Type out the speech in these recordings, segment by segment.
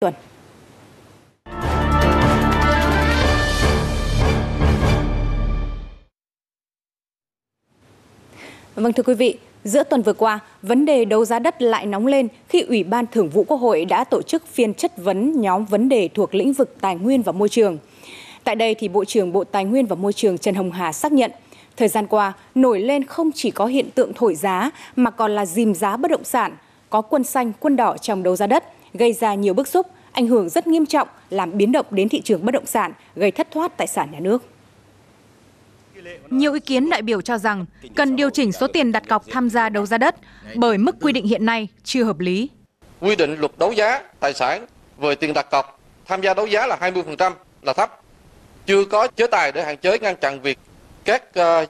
tuần. Vâng thưa quý vị, giữa tuần vừa qua, vấn đề đấu giá đất lại nóng lên khi Ủy ban Thường vụ Quốc hội đã tổ chức phiên chất vấn nhóm vấn đề thuộc lĩnh vực tài nguyên và môi trường. Tại đây thì Bộ trưởng Bộ Tài nguyên và Môi trường Trần Hồng Hà xác nhận, thời gian qua nổi lên không chỉ có hiện tượng thổi giá mà còn là dìm giá bất động sản, có quân xanh, quân đỏ trong đấu giá đất, gây ra nhiều bức xúc, ảnh hưởng rất nghiêm trọng, làm biến động đến thị trường bất động sản, gây thất thoát tài sản nhà nước. Nhiều ý kiến đại biểu cho rằng cần điều chỉnh số tiền đặt cọc tham gia đấu giá đất bởi mức quy định hiện nay chưa hợp lý. Quy định luật đấu giá tài sản về tiền đặt cọc tham gia đấu giá là 20% là thấp. Chưa có chế tài để hạn chế ngăn chặn việc các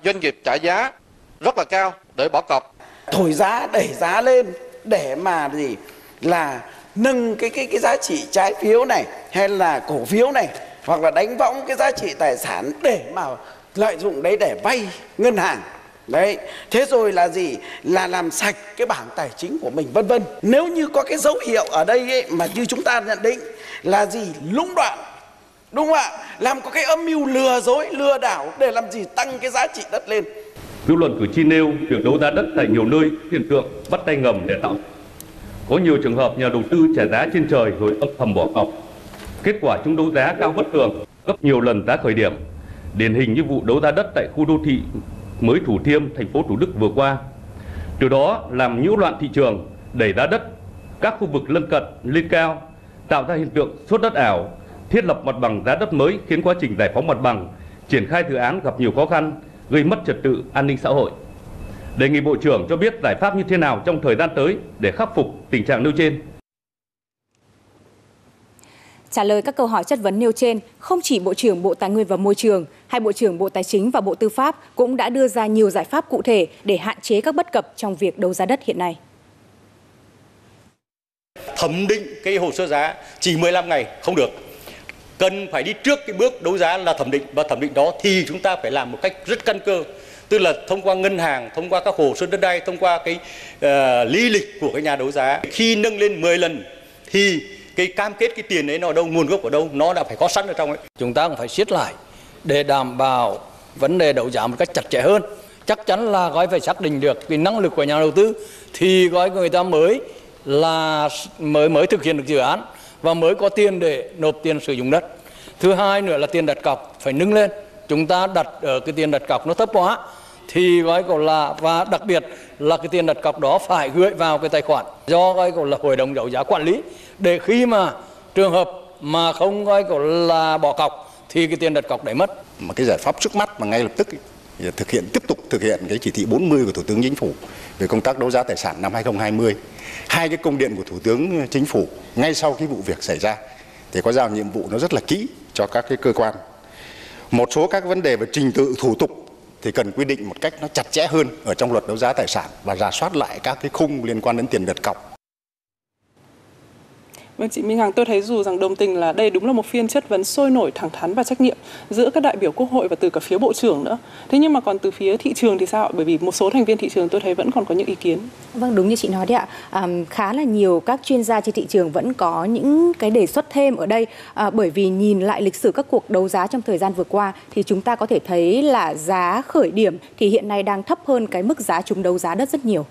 doanh nghiệp trả giá rất là cao để bỏ cọc. Thổi giá đẩy giá lên để mà gì là nâng cái cái cái giá trị trái phiếu này hay là cổ phiếu này hoặc là đánh võng cái giá trị tài sản để mà lợi dụng đấy để vay ngân hàng. Đấy thế rồi là gì? Là làm sạch cái bảng tài chính của mình vân vân. Nếu như có cái dấu hiệu ở đây ấy, mà như chúng ta nhận định là gì? Lũng đoạn đúng không ạ? Làm có cái âm mưu lừa dối lừa đảo để làm gì? Tăng cái giá trị đất lên. Dư luận cử tri nêu việc đấu giá đất tại nhiều nơi hiện tượng bắt tay ngầm để tạo có nhiều trường hợp nhà đầu tư trả giá trên trời rồi âm thầm bỏ cọc kết quả chúng đấu giá cao bất thường gấp nhiều lần giá khởi điểm điển hình như vụ đấu giá đất tại khu đô thị mới Thủ Thiêm, thành phố Thủ Đức vừa qua. Từ đó làm nhiễu loạn thị trường, đẩy giá đất các khu vực lân cận lên cao, tạo ra hiện tượng sốt đất ảo, thiết lập mặt bằng giá đất mới khiến quá trình giải phóng mặt bằng, triển khai dự án gặp nhiều khó khăn, gây mất trật tự an ninh xã hội. Đề nghị Bộ trưởng cho biết giải pháp như thế nào trong thời gian tới để khắc phục tình trạng nêu trên. Trả lời các câu hỏi chất vấn nêu trên, không chỉ Bộ trưởng Bộ Tài nguyên và Môi trường, hai Bộ trưởng Bộ Tài chính và Bộ Tư pháp cũng đã đưa ra nhiều giải pháp cụ thể để hạn chế các bất cập trong việc đấu giá đất hiện nay. Thẩm định cái hồ sơ giá chỉ 15 ngày không được. Cần phải đi trước cái bước đấu giá là thẩm định và thẩm định đó thì chúng ta phải làm một cách rất căn cơ tức là thông qua ngân hàng, thông qua các hồ sơ đất đai, thông qua cái uh, lý lịch của cái nhà đấu giá. Khi nâng lên 10 lần thì cái cam kết cái tiền đấy nó ở đâu nguồn gốc ở đâu nó đã phải có sẵn ở trong ấy. Chúng ta cũng phải siết lại để đảm bảo vấn đề đấu giá một cách chặt chẽ hơn. Chắc chắn là gói phải xác định được cái năng lực của nhà đầu tư thì gói người ta mới là mới mới thực hiện được dự án và mới có tiền để nộp tiền sử dụng đất. Thứ hai nữa là tiền đặt cọc phải nâng lên. Chúng ta đặt ở cái tiền đặt cọc nó thấp quá thì gói gọi là và đặc biệt là cái tiền đặt cọc đó phải gửi vào cái tài khoản do gói gọi là hội đồng đấu giá quản lý, để khi mà trường hợp mà không gói gọi là bỏ cọc thì cái tiền đặt cọc đấy mất. Mà cái giải pháp trước mắt mà ngay lập tức thực hiện, tiếp tục thực hiện cái chỉ thị 40 của Thủ tướng Chính phủ về công tác đấu giá tài sản năm 2020. Hai cái công điện của Thủ tướng Chính phủ ngay sau cái vụ việc xảy ra, thì có giao nhiệm vụ nó rất là kỹ cho các cái cơ quan. Một số các vấn đề về trình tự thủ tục thì cần quy định một cách nó chặt chẽ hơn ở trong luật đấu giá tài sản và rà soát lại các cái khung liên quan đến tiền đặt cọc. Vâng chị Minh Hằng, tôi thấy dù rằng đồng tình là đây đúng là một phiên chất vấn sôi nổi, thẳng thắn và trách nhiệm giữa các đại biểu quốc hội và từ cả phía bộ trưởng nữa. Thế nhưng mà còn từ phía thị trường thì sao? Bởi vì một số thành viên thị trường tôi thấy vẫn còn có những ý kiến. Vâng, đúng như chị nói đấy ạ. À, khá là nhiều các chuyên gia trên thị trường vẫn có những cái đề xuất thêm ở đây. À, bởi vì nhìn lại lịch sử các cuộc đấu giá trong thời gian vừa qua thì chúng ta có thể thấy là giá khởi điểm thì hiện nay đang thấp hơn cái mức giá chúng đấu giá đất rất nhiều.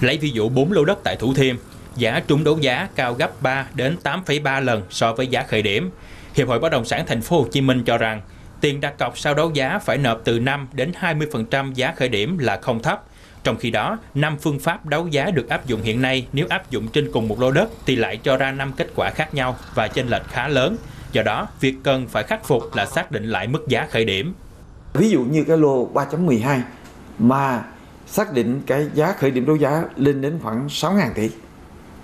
Lấy ví dụ 4 lô đất tại Thủ Thiêm, giá trúng đấu giá cao gấp 3 đến 8,3 lần so với giá khởi điểm. Hiệp hội Bất động sản Thành phố Hồ Chí Minh cho rằng tiền đặt cọc sau đấu giá phải nộp từ 5 đến 20% giá khởi điểm là không thấp. Trong khi đó, năm phương pháp đấu giá được áp dụng hiện nay nếu áp dụng trên cùng một lô đất thì lại cho ra năm kết quả khác nhau và chênh lệch khá lớn. Do đó, việc cần phải khắc phục là xác định lại mức giá khởi điểm. Ví dụ như cái lô 3.12 mà xác định cái giá khởi điểm đấu giá lên đến khoảng 6.000 tỷ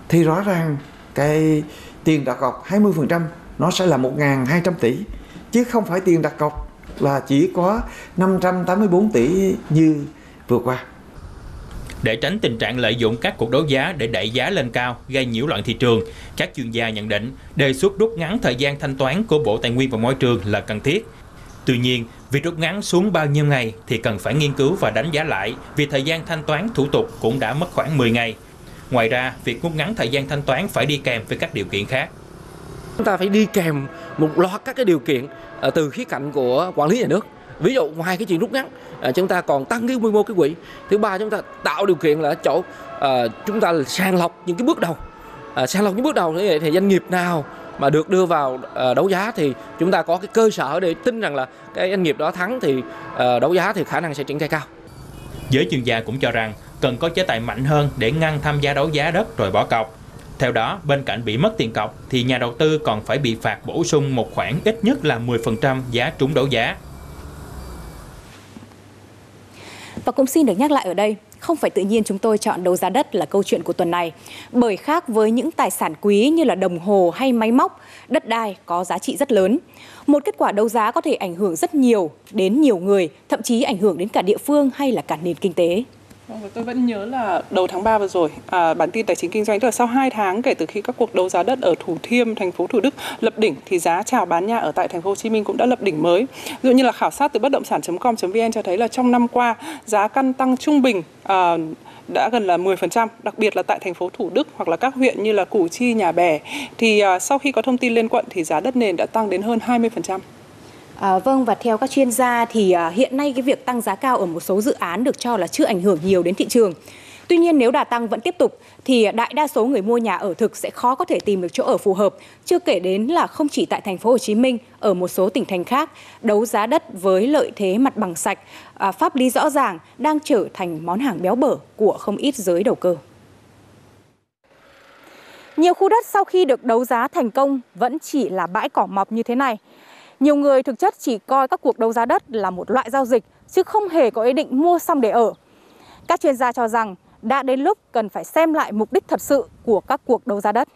thì rõ ràng cái tiền đặt cọc 20% nó sẽ là 1.200 tỷ chứ không phải tiền đặt cọc là chỉ có 584 tỷ như vừa qua. Để tránh tình trạng lợi dụng các cuộc đấu giá để đẩy giá lên cao, gây nhiễu loạn thị trường, các chuyên gia nhận định đề xuất rút ngắn thời gian thanh toán của Bộ Tài nguyên và Môi trường là cần thiết. Tuy nhiên, việc rút ngắn xuống bao nhiêu ngày thì cần phải nghiên cứu và đánh giá lại vì thời gian thanh toán thủ tục cũng đã mất khoảng 10 ngày. Ngoài ra, việc rút ngắn thời gian thanh toán phải đi kèm với các điều kiện khác. Chúng ta phải đi kèm một loạt các cái điều kiện ờ, từ khía cạnh của quản lý nhà nước. Ví dụ ngoài cái chuyện rút ngắn, ờ, chúng ta còn tăng cái quy mô cái quỹ. Thứ ba chúng ta tạo điều kiện là chỗ ờ, chúng ta sàng lọc những cái bước đầu. Sàng lọc những bước đầu như thì doanh nghiệp nào mà được đưa vào uh, đấu giá thì chúng ta có cái cơ sở để tin rằng là cái doanh nghiệp đó thắng thì uh, đấu giá thì khả năng sẽ triển khai cao. Giới chuyên gia cũng cho rằng cần có chế tài mạnh hơn để ngăn tham gia đấu giá đất rồi bỏ cọc. Theo đó, bên cạnh bị mất tiền cọc thì nhà đầu tư còn phải bị phạt bổ sung một khoản ít nhất là 10% giá trúng đấu giá. Và cũng xin được nhắc lại ở đây, không phải tự nhiên chúng tôi chọn đấu giá đất là câu chuyện của tuần này. Bởi khác với những tài sản quý như là đồng hồ hay máy móc, đất đai có giá trị rất lớn. Một kết quả đấu giá có thể ảnh hưởng rất nhiều đến nhiều người, thậm chí ảnh hưởng đến cả địa phương hay là cả nền kinh tế. Vâng, tôi vẫn nhớ là đầu tháng 3 vừa rồi, à, bản tin tài chính kinh doanh tức là sau 2 tháng kể từ khi các cuộc đấu giá đất ở Thủ Thiêm, thành phố Thủ Đức lập đỉnh thì giá chào bán nhà ở tại thành phố Hồ Chí Minh cũng đã lập đỉnh mới. Ví dụ như là khảo sát từ bất động sản.com.vn cho thấy là trong năm qua giá căn tăng trung bình à, đã gần là 10%, đặc biệt là tại thành phố Thủ Đức hoặc là các huyện như là Củ Chi, Nhà Bè thì à, sau khi có thông tin lên quận thì giá đất nền đã tăng đến hơn 20%. À, vâng và theo các chuyên gia thì à, hiện nay cái việc tăng giá cao ở một số dự án được cho là chưa ảnh hưởng nhiều đến thị trường. Tuy nhiên nếu đà tăng vẫn tiếp tục thì đại đa số người mua nhà ở thực sẽ khó có thể tìm được chỗ ở phù hợp. Chưa kể đến là không chỉ tại thành phố Hồ Chí Minh, ở một số tỉnh thành khác, đấu giá đất với lợi thế mặt bằng sạch, à, pháp lý rõ ràng đang trở thành món hàng béo bở của không ít giới đầu cơ. Nhiều khu đất sau khi được đấu giá thành công vẫn chỉ là bãi cỏ mọc như thế này. Nhiều người thực chất chỉ coi các cuộc đấu giá đất là một loại giao dịch chứ không hề có ý định mua xong để ở. Các chuyên gia cho rằng đã đến lúc cần phải xem lại mục đích thật sự của các cuộc đấu giá đất.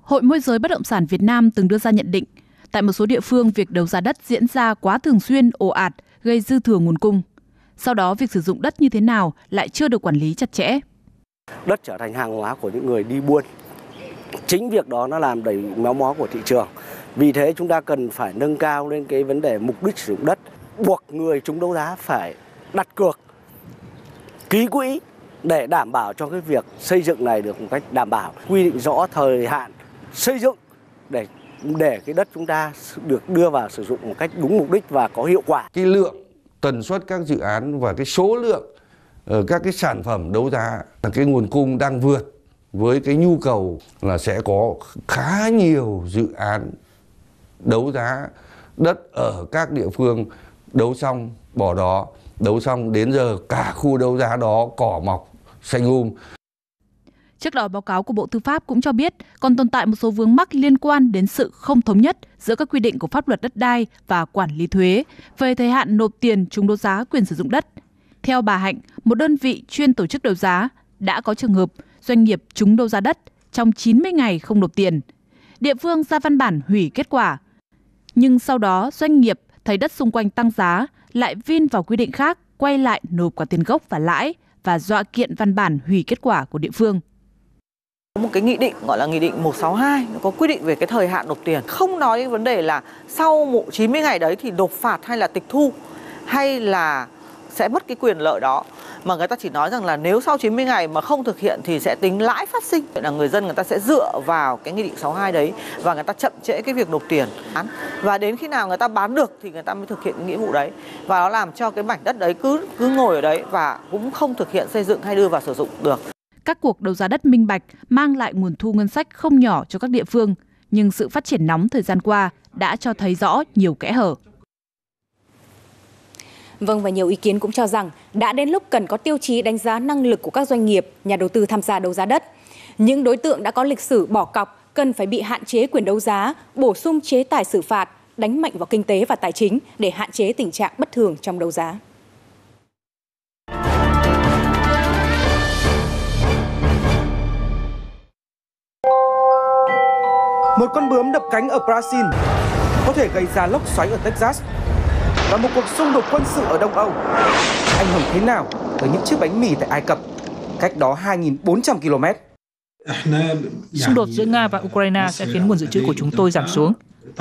Hội môi giới bất động sản Việt Nam từng đưa ra nhận định, tại một số địa phương việc đấu giá đất diễn ra quá thường xuyên, ồ ạt, gây dư thừa nguồn cung. Sau đó việc sử dụng đất như thế nào lại chưa được quản lý chặt chẽ. Đất trở thành hàng hóa của những người đi buôn. Chính việc đó nó làm đầy méo mó của thị trường. Vì thế chúng ta cần phải nâng cao lên cái vấn đề mục đích sử dụng đất, buộc người chúng đấu giá phải đặt cược, ký quỹ để đảm bảo cho cái việc xây dựng này được một cách đảm bảo, quy định rõ thời hạn xây dựng để để cái đất chúng ta được đưa vào sử dụng một cách đúng mục đích và có hiệu quả. Cái lượng tần suất các dự án và cái số lượng ờ, các cái sản phẩm đấu giá là cái nguồn cung đang vượt với cái nhu cầu là sẽ có khá nhiều dự án đấu giá đất ở các địa phương đấu xong bỏ đó đấu xong đến giờ cả khu đấu giá đó cỏ mọc xanh um Trước đó, báo cáo của Bộ Tư pháp cũng cho biết còn tồn tại một số vướng mắc liên quan đến sự không thống nhất giữa các quy định của pháp luật đất đai và quản lý thuế về thời hạn nộp tiền trúng đấu giá quyền sử dụng đất. Theo bà Hạnh, một đơn vị chuyên tổ chức đấu giá đã có trường hợp doanh nghiệp trúng đấu giá đất trong 90 ngày không nộp tiền. Địa phương ra văn bản hủy kết quả. Nhưng sau đó, doanh nghiệp thấy đất xung quanh tăng giá, lại vin vào quy định khác, quay lại nộp cả tiền gốc và lãi và dọa kiện văn bản hủy kết quả của địa phương một cái nghị định gọi là nghị định 162 nó có quy định về cái thời hạn nộp tiền không nói đến vấn đề là sau 90 ngày đấy thì nộp phạt hay là tịch thu, hay là sẽ mất cái quyền lợi đó. Mà người ta chỉ nói rằng là nếu sau 90 ngày mà không thực hiện thì sẽ tính lãi phát sinh. Là người dân người ta sẽ dựa vào cái nghị định 62 đấy và người ta chậm trễ cái việc nộp tiền. Và đến khi nào người ta bán được thì người ta mới thực hiện nghĩa vụ đấy. Và nó làm cho cái mảnh đất đấy cứ cứ ngồi ở đấy và cũng không thực hiện xây dựng hay đưa vào sử dụng được. Các cuộc đấu giá đất minh bạch mang lại nguồn thu ngân sách không nhỏ cho các địa phương, nhưng sự phát triển nóng thời gian qua đã cho thấy rõ nhiều kẽ hở. Vâng và nhiều ý kiến cũng cho rằng đã đến lúc cần có tiêu chí đánh giá năng lực của các doanh nghiệp, nhà đầu tư tham gia đấu giá đất. Những đối tượng đã có lịch sử bỏ cọc cần phải bị hạn chế quyền đấu giá, bổ sung chế tài xử phạt, đánh mạnh vào kinh tế và tài chính để hạn chế tình trạng bất thường trong đấu giá. Một con bướm đập cánh ở Brazil có thể gây ra lốc xoáy ở Texas và một cuộc xung đột quân sự ở Đông Âu ảnh hưởng thế nào tới những chiếc bánh mì tại Ai Cập, cách đó 2.400 km. Xung đột giữa Nga và Ukraine sẽ khiến nguồn dự trữ của chúng tôi giảm xuống.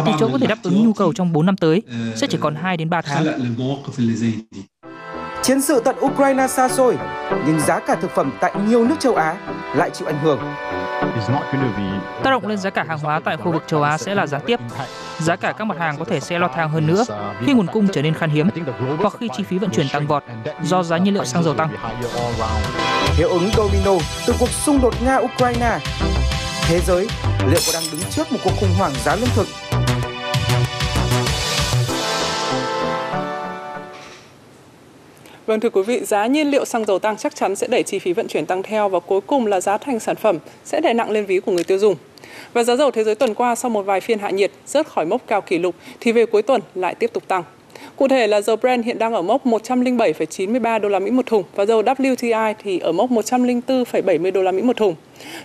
Tỷ chỗ có thể đáp ứng nhu cầu trong 4 năm tới sẽ chỉ còn 2 đến 3 tháng. Chiến sự tận Ukraine xa xôi, nhưng giá cả thực phẩm tại nhiều nước châu Á lại chịu ảnh hưởng. Tác động lên giá cả hàng hóa tại khu vực châu Á sẽ là gián tiếp. Giá cả các mặt hàng có thể sẽ leo thang hơn nữa khi nguồn cung trở nên khan hiếm hoặc khi chi phí vận chuyển tăng vọt do giá nhiên liệu xăng dầu tăng. Hiệu ứng domino từ cuộc xung đột Nga-Ukraine. Thế giới liệu có đang đứng trước một cuộc khủng hoảng giá lương thực Vâng thưa quý vị, giá nhiên liệu xăng dầu tăng chắc chắn sẽ đẩy chi phí vận chuyển tăng theo và cuối cùng là giá thành sản phẩm sẽ đè nặng lên ví của người tiêu dùng. Và giá dầu thế giới tuần qua sau một vài phiên hạ nhiệt rớt khỏi mốc cao kỷ lục thì về cuối tuần lại tiếp tục tăng. Cụ thể là dầu Brent hiện đang ở mốc 107,93 đô la Mỹ một thùng và dầu WTI thì ở mốc 104,70 đô la Mỹ một thùng.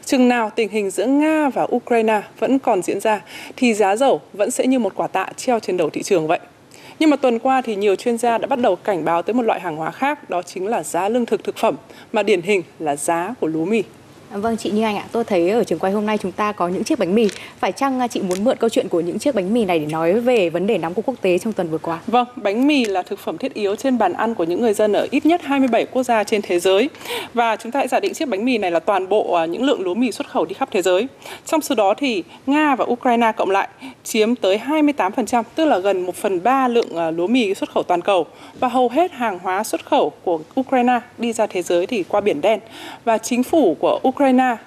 Chừng nào tình hình giữa Nga và Ukraine vẫn còn diễn ra thì giá dầu vẫn sẽ như một quả tạ treo trên đầu thị trường vậy. Nhưng mà tuần qua thì nhiều chuyên gia đã bắt đầu cảnh báo tới một loại hàng hóa khác, đó chính là giá lương thực thực phẩm, mà điển hình là giá của lúa mì. Vâng chị Như Anh ạ, tôi thấy ở trường quay hôm nay chúng ta có những chiếc bánh mì. Phải chăng à, chị muốn mượn câu chuyện của những chiếc bánh mì này để nói về vấn đề nóng của quốc tế trong tuần vừa qua? Vâng, bánh mì là thực phẩm thiết yếu trên bàn ăn của những người dân ở ít nhất 27 quốc gia trên thế giới. Và chúng ta hãy giả định chiếc bánh mì này là toàn bộ à, những lượng lúa mì xuất khẩu đi khắp thế giới. Trong số đó thì Nga và Ukraine cộng lại chiếm tới 28%, tức là gần 1 phần 3 lượng à, lúa mì xuất khẩu toàn cầu. Và hầu hết hàng hóa xuất khẩu của Ukraine đi ra thế giới thì qua biển đen. Và chính phủ của Ukraine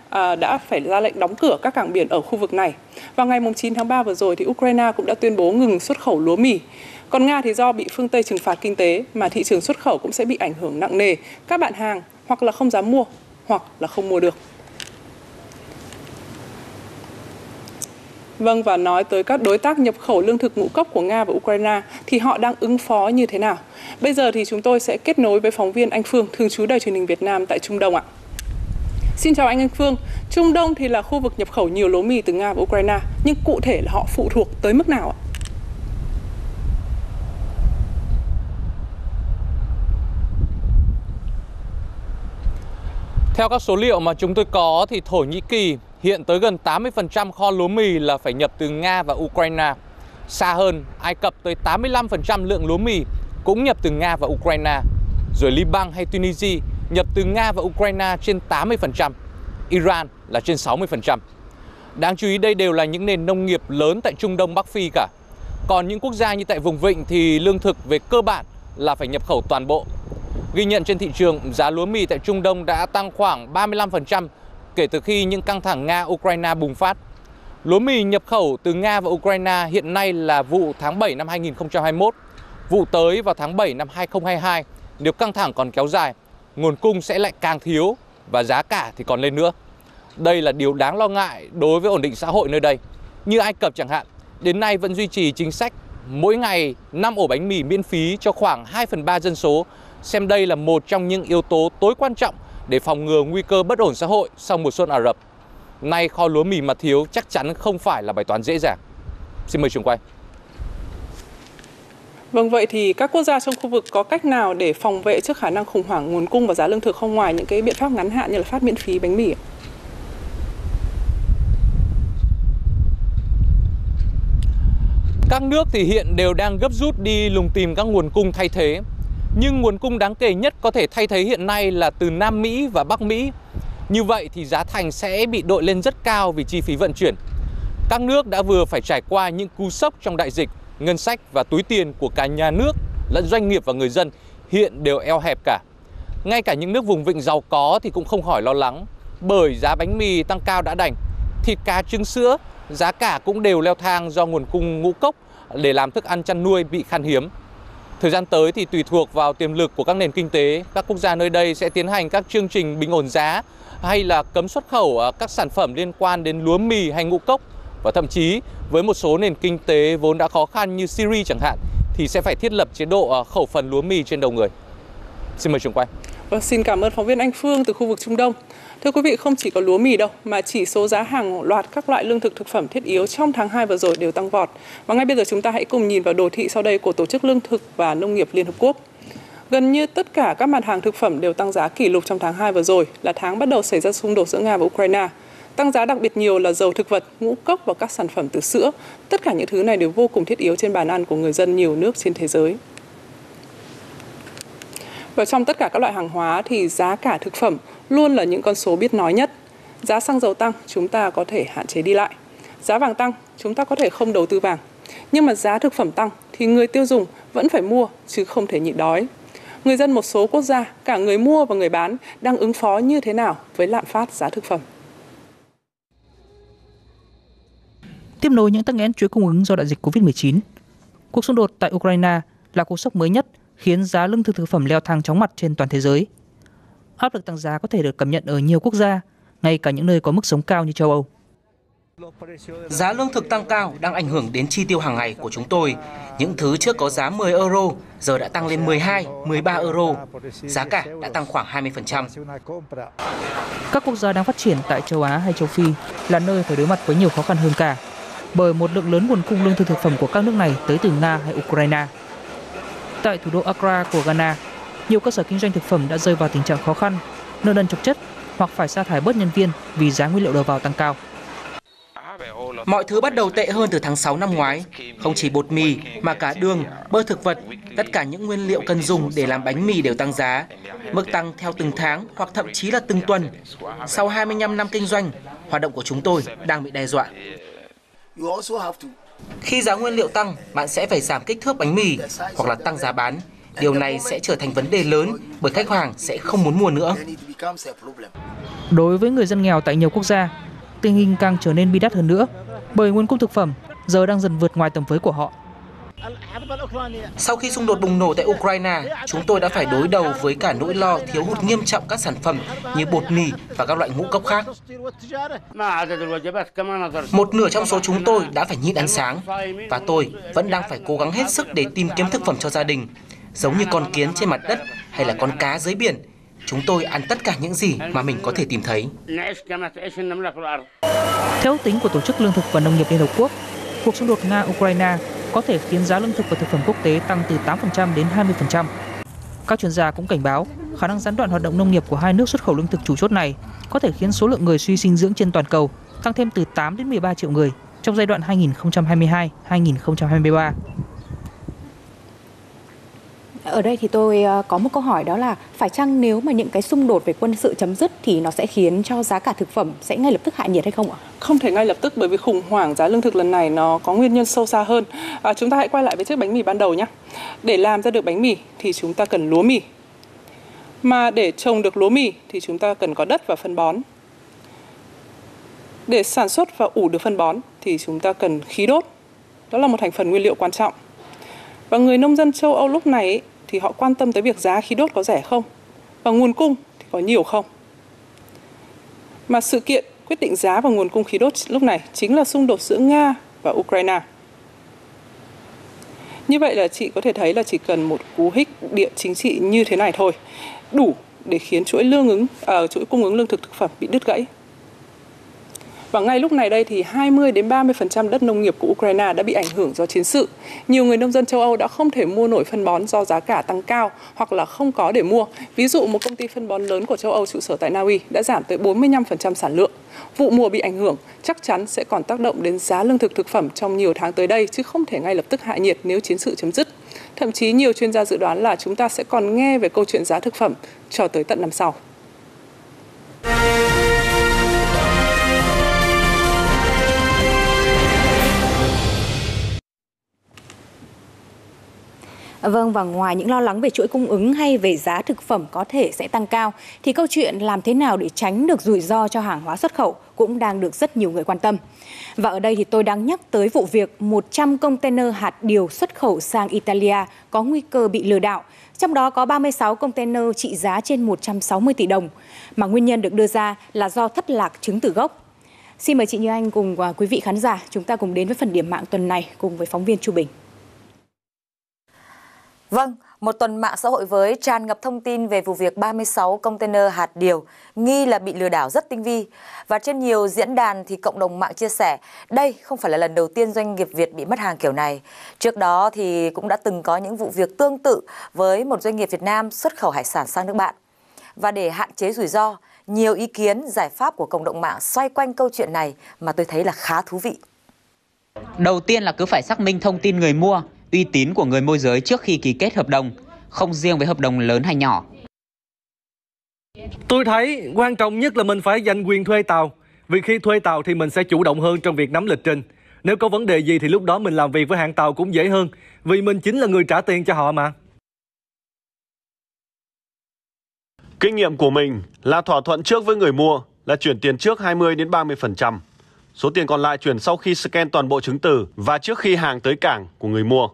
À, đã phải ra lệnh đóng cửa các cảng biển ở khu vực này. Vào ngày 9 tháng 3 vừa rồi thì Ukraine cũng đã tuyên bố ngừng xuất khẩu lúa mì. Còn Nga thì do bị phương Tây trừng phạt kinh tế mà thị trường xuất khẩu cũng sẽ bị ảnh hưởng nặng nề. Các bạn hàng hoặc là không dám mua hoặc là không mua được. Vâng và nói tới các đối tác nhập khẩu lương thực ngũ cốc của Nga và Ukraine thì họ đang ứng phó như thế nào? Bây giờ thì chúng tôi sẽ kết nối với phóng viên Anh Phương thường trú Đài truyền hình Việt Nam tại Trung Đông ạ. Xin chào anh Anh Phương. Trung Đông thì là khu vực nhập khẩu nhiều lúa mì từ Nga và Ukraine, nhưng cụ thể là họ phụ thuộc tới mức nào ạ? Theo các số liệu mà chúng tôi có thì Thổ Nhĩ Kỳ hiện tới gần 80% kho lúa mì là phải nhập từ Nga và Ukraine. Xa hơn, Ai Cập tới 85% lượng lúa mì cũng nhập từ Nga và Ukraine. Rồi Liban hay Tunisia nhập từ Nga và Ukraine trên 80%, Iran là trên 60%. Đáng chú ý đây đều là những nền nông nghiệp lớn tại Trung Đông Bắc Phi cả. Còn những quốc gia như tại vùng Vịnh thì lương thực về cơ bản là phải nhập khẩu toàn bộ. Ghi nhận trên thị trường, giá lúa mì tại Trung Đông đã tăng khoảng 35% kể từ khi những căng thẳng Nga-Ukraine bùng phát. Lúa mì nhập khẩu từ Nga và Ukraine hiện nay là vụ tháng 7 năm 2021, vụ tới vào tháng 7 năm 2022 nếu căng thẳng còn kéo dài nguồn cung sẽ lại càng thiếu và giá cả thì còn lên nữa. Đây là điều đáng lo ngại đối với ổn định xã hội nơi đây. Như Ai Cập chẳng hạn, đến nay vẫn duy trì chính sách mỗi ngày 5 ổ bánh mì miễn phí cho khoảng 2 phần 3 dân số, xem đây là một trong những yếu tố tối quan trọng để phòng ngừa nguy cơ bất ổn xã hội sau mùa xuân Ả Rập. Nay kho lúa mì mà thiếu chắc chắn không phải là bài toán dễ dàng. Xin mời trường quay. Vâng, vậy thì các quốc gia trong khu vực có cách nào để phòng vệ trước khả năng khủng hoảng nguồn cung và giá lương thực không ngoài những cái biện pháp ngắn hạn như là phát miễn phí bánh mì ạ? Các nước thì hiện đều đang gấp rút đi lùng tìm các nguồn cung thay thế. Nhưng nguồn cung đáng kể nhất có thể thay thế hiện nay là từ Nam Mỹ và Bắc Mỹ. Như vậy thì giá thành sẽ bị đội lên rất cao vì chi phí vận chuyển. Các nước đã vừa phải trải qua những cú sốc trong đại dịch ngân sách và túi tiền của cả nhà nước lẫn doanh nghiệp và người dân hiện đều eo hẹp cả. Ngay cả những nước vùng vịnh giàu có thì cũng không khỏi lo lắng bởi giá bánh mì tăng cao đã đành, thịt cá trứng sữa, giá cả cũng đều leo thang do nguồn cung ngũ cốc để làm thức ăn chăn nuôi bị khan hiếm. Thời gian tới thì tùy thuộc vào tiềm lực của các nền kinh tế, các quốc gia nơi đây sẽ tiến hành các chương trình bình ổn giá hay là cấm xuất khẩu à, các sản phẩm liên quan đến lúa mì hay ngũ cốc và thậm chí với một số nền kinh tế vốn đã khó khăn như Syria chẳng hạn thì sẽ phải thiết lập chế độ à, khẩu phần lúa mì trên đầu người. Xin mời trường quay. Vâng, xin cảm ơn phóng viên Anh Phương từ khu vực Trung Đông. Thưa quý vị, không chỉ có lúa mì đâu, mà chỉ số giá hàng loạt các loại lương thực thực phẩm thiết yếu trong tháng 2 vừa rồi đều tăng vọt. Và ngay bây giờ chúng ta hãy cùng nhìn vào đồ thị sau đây của Tổ chức Lương thực và Nông nghiệp Liên Hợp Quốc. Gần như tất cả các mặt hàng thực phẩm đều tăng giá kỷ lục trong tháng 2 vừa rồi, là tháng bắt đầu xảy ra xung đột giữa Nga và Ukraine. Tăng giá đặc biệt nhiều là dầu thực vật, ngũ cốc và các sản phẩm từ sữa. Tất cả những thứ này đều vô cùng thiết yếu trên bàn ăn của người dân nhiều nước trên thế giới. Và trong tất cả các loại hàng hóa thì giá cả thực phẩm luôn là những con số biết nói nhất. Giá xăng dầu tăng, chúng ta có thể hạn chế đi lại. Giá vàng tăng, chúng ta có thể không đầu tư vàng. Nhưng mà giá thực phẩm tăng thì người tiêu dùng vẫn phải mua chứ không thể nhịn đói. Người dân một số quốc gia, cả người mua và người bán đang ứng phó như thế nào với lạm phát giá thực phẩm. Tiếp nối những tắc nghẽn chuỗi cung ứng do đại dịch Covid-19, cuộc xung đột tại Ukraine là cú sốc mới nhất khiến giá lương thực thực phẩm leo thang chóng mặt trên toàn thế giới. Áp lực tăng giá có thể được cảm nhận ở nhiều quốc gia, ngay cả những nơi có mức sống cao như châu Âu. Giá lương thực tăng cao đang ảnh hưởng đến chi tiêu hàng ngày của chúng tôi. Những thứ trước có giá 10 euro giờ đã tăng lên 12, 13 euro. Giá cả đã tăng khoảng 20%. Các quốc gia đang phát triển tại châu Á hay châu Phi là nơi phải đối mặt với nhiều khó khăn hơn cả, bởi một lượng lớn nguồn cung lương thực thực phẩm của các nước này tới từ Nga hay Ukraine. Tại thủ đô Accra của Ghana, nhiều cơ sở kinh doanh thực phẩm đã rơi vào tình trạng khó khăn, nợ nần trục chất hoặc phải sa thải bớt nhân viên vì giá nguyên liệu đầu vào tăng cao. Mọi thứ bắt đầu tệ hơn từ tháng 6 năm ngoái. Không chỉ bột mì mà cả đường, bơ thực vật, tất cả những nguyên liệu cần dùng để làm bánh mì đều tăng giá. Mức tăng theo từng tháng hoặc thậm chí là từng tuần. Sau 25 năm kinh doanh, hoạt động của chúng tôi đang bị đe dọa. Khi giá nguyên liệu tăng, bạn sẽ phải giảm kích thước bánh mì hoặc là tăng giá bán. Điều này sẽ trở thành vấn đề lớn bởi khách hàng sẽ không muốn mua nữa. Đối với người dân nghèo tại nhiều quốc gia, tình hình càng trở nên bi đát hơn nữa bởi nguồn cung thực phẩm giờ đang dần vượt ngoài tầm với của họ. Sau khi xung đột bùng nổ tại Ukraine, chúng tôi đã phải đối đầu với cả nỗi lo thiếu hụt nghiêm trọng các sản phẩm như bột mì và các loại ngũ cốc khác. Một nửa trong số chúng tôi đã phải nhịn ăn sáng và tôi vẫn đang phải cố gắng hết sức để tìm kiếm thực phẩm cho gia đình, giống như con kiến trên mặt đất hay là con cá dưới biển. Chúng tôi ăn tất cả những gì mà mình có thể tìm thấy. Theo ước tính của Tổ chức Lương thực và Nông nghiệp Liên Hợp Quốc, cuộc xung đột Nga-Ukraine có thể khiến giá lương thực và thực phẩm quốc tế tăng từ 8% đến 20%. Các chuyên gia cũng cảnh báo, khả năng gián đoạn hoạt động nông nghiệp của hai nước xuất khẩu lương thực chủ chốt này có thể khiến số lượng người suy dinh dưỡng trên toàn cầu tăng thêm từ 8 đến 13 triệu người trong giai đoạn 2022-2023. Ở đây thì tôi ờ, có một câu hỏi đó là phải chăng nếu mà những cái xung đột về quân sự chấm dứt thì nó sẽ khiến cho giá cả thực phẩm sẽ ngay lập tức hạ nhiệt hay không ạ? Không thể ngay lập tức bởi vì khủng hoảng giá lương thực lần này nó có nguyên nhân sâu xa hơn. À, chúng ta hãy quay lại với chiếc bánh mì ban đầu nhé. Để làm ra được bánh mì thì chúng ta cần lúa mì. Mà để trồng được lúa mì thì chúng ta cần có đất và phân bón. Để sản xuất và ủ được phân bón thì chúng ta cần khí đốt. Đó là một thành phần nguyên liệu quan trọng. Và người nông dân châu Âu lúc này thì họ quan tâm tới việc giá khí đốt có rẻ không và nguồn cung thì có nhiều không. Mà sự kiện quyết định giá và nguồn cung khí đốt lúc này chính là xung đột giữa Nga và Ukraine. Như vậy là chị có thể thấy là chỉ cần một cú hích địa chính trị như thế này thôi, đủ để khiến chuỗi lương ứng ở uh, chuỗi cung ứng lương thực thực phẩm bị đứt gãy. Và ngay lúc này đây thì 20 đến 30% đất nông nghiệp của Ukraine đã bị ảnh hưởng do chiến sự. Nhiều người nông dân châu Âu đã không thể mua nổi phân bón do giá cả tăng cao hoặc là không có để mua. Ví dụ, một công ty phân bón lớn của châu Âu trụ sở tại Na Uy đã giảm tới 45% sản lượng. Vụ mùa bị ảnh hưởng chắc chắn sẽ còn tác động đến giá lương thực thực phẩm trong nhiều tháng tới đây, chứ không thể ngay lập tức hạ nhiệt nếu chiến sự chấm dứt. Thậm chí nhiều chuyên gia dự đoán là chúng ta sẽ còn nghe về câu chuyện giá thực phẩm cho tới tận năm sau. Vâng và ngoài những lo lắng về chuỗi cung ứng hay về giá thực phẩm có thể sẽ tăng cao thì câu chuyện làm thế nào để tránh được rủi ro cho hàng hóa xuất khẩu cũng đang được rất nhiều người quan tâm. Và ở đây thì tôi đang nhắc tới vụ việc 100 container hạt điều xuất khẩu sang Italia có nguy cơ bị lừa đảo. Trong đó có 36 container trị giá trên 160 tỷ đồng, mà nguyên nhân được đưa ra là do thất lạc chứng từ gốc. Xin mời chị Như Anh cùng à, quý vị khán giả chúng ta cùng đến với phần điểm mạng tuần này cùng với phóng viên Chu Bình. Vâng, một tuần mạng xã hội với tràn ngập thông tin về vụ việc 36 container hạt điều nghi là bị lừa đảo rất tinh vi. Và trên nhiều diễn đàn thì cộng đồng mạng chia sẻ đây không phải là lần đầu tiên doanh nghiệp Việt bị mất hàng kiểu này. Trước đó thì cũng đã từng có những vụ việc tương tự với một doanh nghiệp Việt Nam xuất khẩu hải sản sang nước bạn. Và để hạn chế rủi ro, nhiều ý kiến, giải pháp của cộng đồng mạng xoay quanh câu chuyện này mà tôi thấy là khá thú vị. Đầu tiên là cứ phải xác minh thông tin người mua, uy tín của người môi giới trước khi ký kết hợp đồng, không riêng với hợp đồng lớn hay nhỏ. Tôi thấy quan trọng nhất là mình phải giành quyền thuê tàu. Vì khi thuê tàu thì mình sẽ chủ động hơn trong việc nắm lịch trình. Nếu có vấn đề gì thì lúc đó mình làm việc với hãng tàu cũng dễ hơn. Vì mình chính là người trả tiền cho họ mà. Kinh nghiệm của mình là thỏa thuận trước với người mua là chuyển tiền trước 20 đến 30%. Số tiền còn lại chuyển sau khi scan toàn bộ chứng từ và trước khi hàng tới cảng của người mua.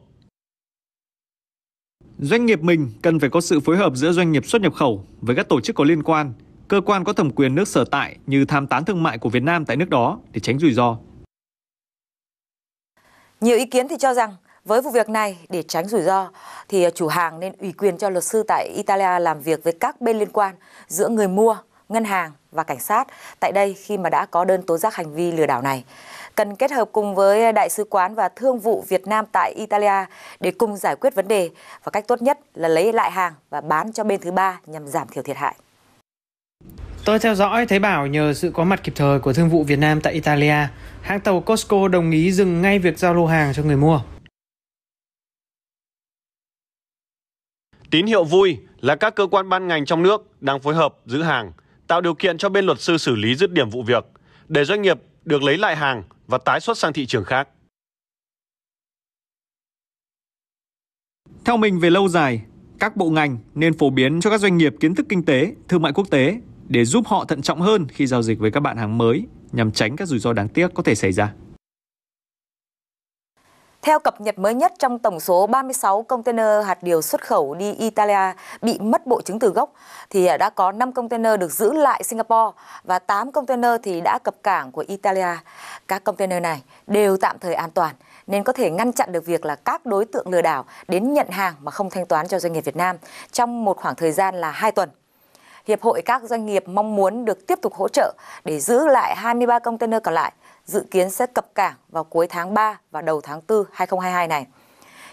Doanh nghiệp mình cần phải có sự phối hợp giữa doanh nghiệp xuất nhập khẩu với các tổ chức có liên quan, cơ quan có thẩm quyền nước sở tại như tham tán thương mại của Việt Nam tại nước đó để tránh rủi ro. Nhiều ý kiến thì cho rằng với vụ việc này để tránh rủi ro thì chủ hàng nên ủy quyền cho luật sư tại Italia làm việc với các bên liên quan giữa người mua, ngân hàng và cảnh sát tại đây khi mà đã có đơn tố giác hành vi lừa đảo này. Cần kết hợp cùng với Đại sứ quán và Thương vụ Việt Nam tại Italia để cùng giải quyết vấn đề và cách tốt nhất là lấy lại hàng và bán cho bên thứ ba nhằm giảm thiểu thiệt hại. Tôi theo dõi thấy bảo nhờ sự có mặt kịp thời của Thương vụ Việt Nam tại Italia, hãng tàu Costco đồng ý dừng ngay việc giao lô hàng cho người mua. Tín hiệu vui là các cơ quan ban ngành trong nước đang phối hợp giữ hàng, tạo điều kiện cho bên luật sư xử lý dứt điểm vụ việc để doanh nghiệp được lấy lại hàng và tái xuất sang thị trường khác. Theo mình về lâu dài, các bộ ngành nên phổ biến cho các doanh nghiệp kiến thức kinh tế, thương mại quốc tế để giúp họ thận trọng hơn khi giao dịch với các bạn hàng mới nhằm tránh các rủi ro đáng tiếc có thể xảy ra. Theo cập nhật mới nhất trong tổng số 36 container hạt điều xuất khẩu đi Italia bị mất bộ chứng từ gốc, thì đã có 5 container được giữ lại Singapore và 8 container thì đã cập cảng của Italia. Các container này đều tạm thời an toàn, nên có thể ngăn chặn được việc là các đối tượng lừa đảo đến nhận hàng mà không thanh toán cho doanh nghiệp Việt Nam trong một khoảng thời gian là 2 tuần. Hiệp hội các doanh nghiệp mong muốn được tiếp tục hỗ trợ để giữ lại 23 container còn lại dự kiến sẽ cập cảng vào cuối tháng 3 và đầu tháng 4 2022 này.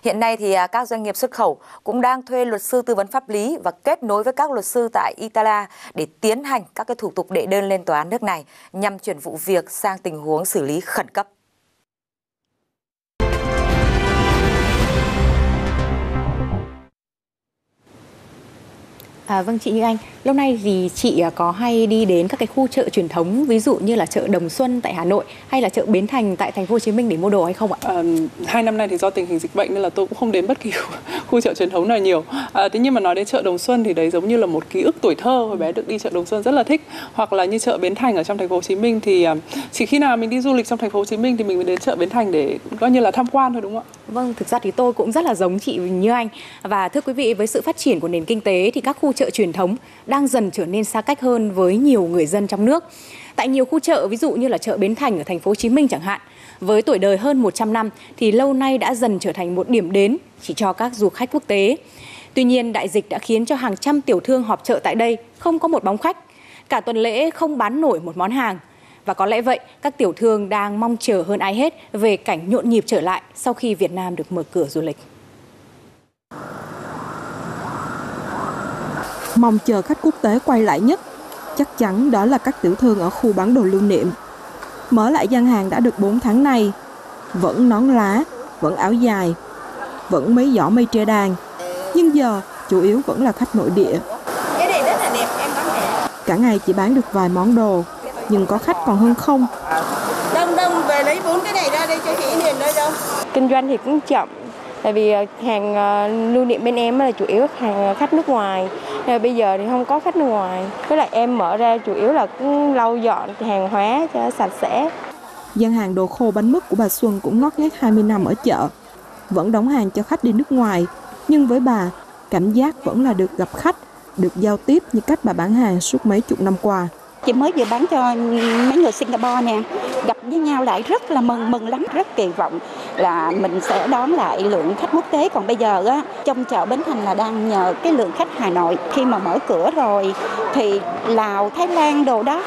Hiện nay thì à, các doanh nghiệp xuất khẩu cũng đang thuê luật sư tư vấn pháp lý và kết nối với các luật sư tại Italia để tiến hành các cái thủ tục đệ đơn lên tòa án nước này nhằm chuyển vụ việc sang tình huống xử lý khẩn cấp. À, vâng chị Như Anh, lâu nay thì chị à, có hay đi đến các cái khu chợ truyền thống ví dụ như là chợ Đồng Xuân tại Hà Nội hay là chợ Bến Thành tại thành phố Hồ Chí Minh để mua đồ hay không ạ? À, hai năm nay thì do tình hình dịch bệnh nên là tôi cũng không đến bất kỳ khu chợ truyền thống nào nhiều. À, thế nhưng mà nói đến chợ Đồng Xuân thì đấy giống như là một ký ức tuổi thơ hồi bé được đi chợ Đồng Xuân rất là thích. Hoặc là như chợ Bến Thành ở trong thành phố Hồ Chí Minh thì à, chỉ khi nào mình đi du lịch trong thành phố Hồ Chí Minh thì mình mới đến chợ Bến Thành để coi như là tham quan thôi đúng không ạ? Vâng, thực ra thì tôi cũng rất là giống chị Như Anh và thưa quý vị với sự phát triển của nền kinh tế thì các khu chợ truyền thống đang dần trở nên xa cách hơn với nhiều người dân trong nước. Tại nhiều khu chợ ví dụ như là chợ Bến Thành ở thành phố Hồ Chí Minh chẳng hạn, với tuổi đời hơn 100 năm thì lâu nay đã dần trở thành một điểm đến chỉ cho các du khách quốc tế. Tuy nhiên, đại dịch đã khiến cho hàng trăm tiểu thương họp chợ tại đây không có một bóng khách. Cả tuần lễ không bán nổi một món hàng. Và có lẽ vậy, các tiểu thương đang mong chờ hơn ai hết về cảnh nhộn nhịp trở lại sau khi Việt Nam được mở cửa du lịch. Mong chờ khách quốc tế quay lại nhất, chắc chắn đó là các tiểu thương ở khu bán đồ lưu niệm. Mở lại gian hàng đã được 4 tháng nay, vẫn nón lá, vẫn áo dài, vẫn mấy giỏ mây tre đàn. Nhưng giờ chủ yếu vẫn là khách nội địa. Cái này rất là đẹp, em bán đẹp. Cả ngày chỉ bán được vài món đồ, nhưng có khách còn hơn không. Đông đông về lấy bốn cái này ra đây cho chị liền đây đâu. Kinh doanh thì cũng chậm, tại vì hàng ờ, lưu niệm bên em là chủ yếu hàng ờ, khách nước ngoài nhưng bây giờ thì không có khách nước ngoài. Với lại em mở ra chủ yếu là lau dọn hàng hóa cho sạch sẽ. Gian hàng đồ khô bánh mứt của bà Xuân cũng ngót nghét 20 năm ở chợ. Vẫn đóng hàng cho khách đi nước ngoài. Nhưng với bà cảm giác vẫn là được gặp khách được giao tiếp như cách bà bán hàng suốt mấy chục năm qua. Chị mới vừa bán cho mấy người Singapore nè, gặp với nhau lại rất là mừng mừng lắm, rất kỳ vọng là mình sẽ đón lại lượng khách quốc tế. Còn bây giờ á, trong chợ Bến Thành là đang nhờ cái lượng khách Hà Nội khi mà mở cửa rồi thì Lào, Thái Lan đồ đó.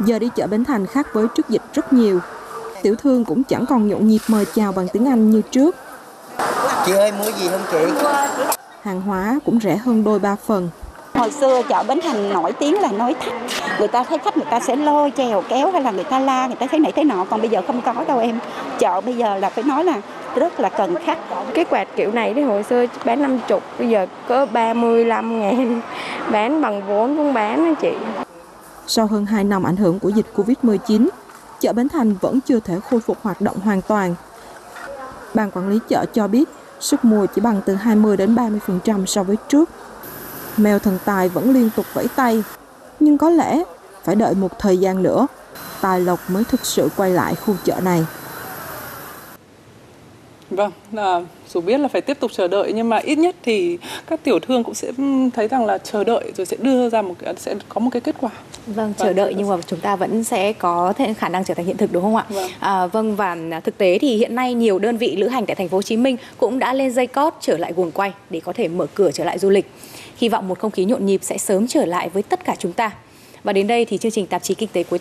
Giờ đi chợ Bến Thành khác với trước dịch rất nhiều. Tiểu thương cũng chẳng còn nhộn nhịp mời chào bằng tiếng Anh như trước. Chị ơi mua gì không chị? Hàng hóa cũng rẻ hơn đôi ba phần. Hồi xưa chợ Bến Thành nổi tiếng là nói thách Người ta thấy khách người ta sẽ lôi chèo kéo hay là người ta la người ta thấy này thế nọ Còn bây giờ không có đâu em Chợ bây giờ là phải nói là rất là cần khách. Cái quạt kiểu này thì hồi xưa bán 50, bây giờ có 35 ngàn. Bán bằng vốn cũng bán đó chị. Sau hơn 2 năm ảnh hưởng của dịch Covid-19, chợ Bến Thành vẫn chưa thể khôi phục hoạt động hoàn toàn. Ban quản lý chợ cho biết sức mua chỉ bằng từ 20 đến 30% so với trước. Mèo thần tài vẫn liên tục vẫy tay, nhưng có lẽ phải đợi một thời gian nữa, tài lộc mới thực sự quay lại khu chợ này. Vâng, là dù biết là phải tiếp tục chờ đợi nhưng mà ít nhất thì các tiểu thương cũng sẽ thấy rằng là chờ đợi rồi sẽ đưa ra một cái sẽ có một cái kết quả. Vâng, chờ đợi nhưng mà chúng ta vẫn sẽ có thể khả năng trở thành hiện thực đúng không ạ? Vâng. À, vâng và thực tế thì hiện nay nhiều đơn vị lữ hành tại thành phố Hồ Chí Minh cũng đã lên dây cót trở lại guồng quay để có thể mở cửa trở lại du lịch. Hy vọng một không khí nhộn nhịp sẽ sớm trở lại với tất cả chúng ta. Và đến đây thì chương trình tạp chí kinh tế cuối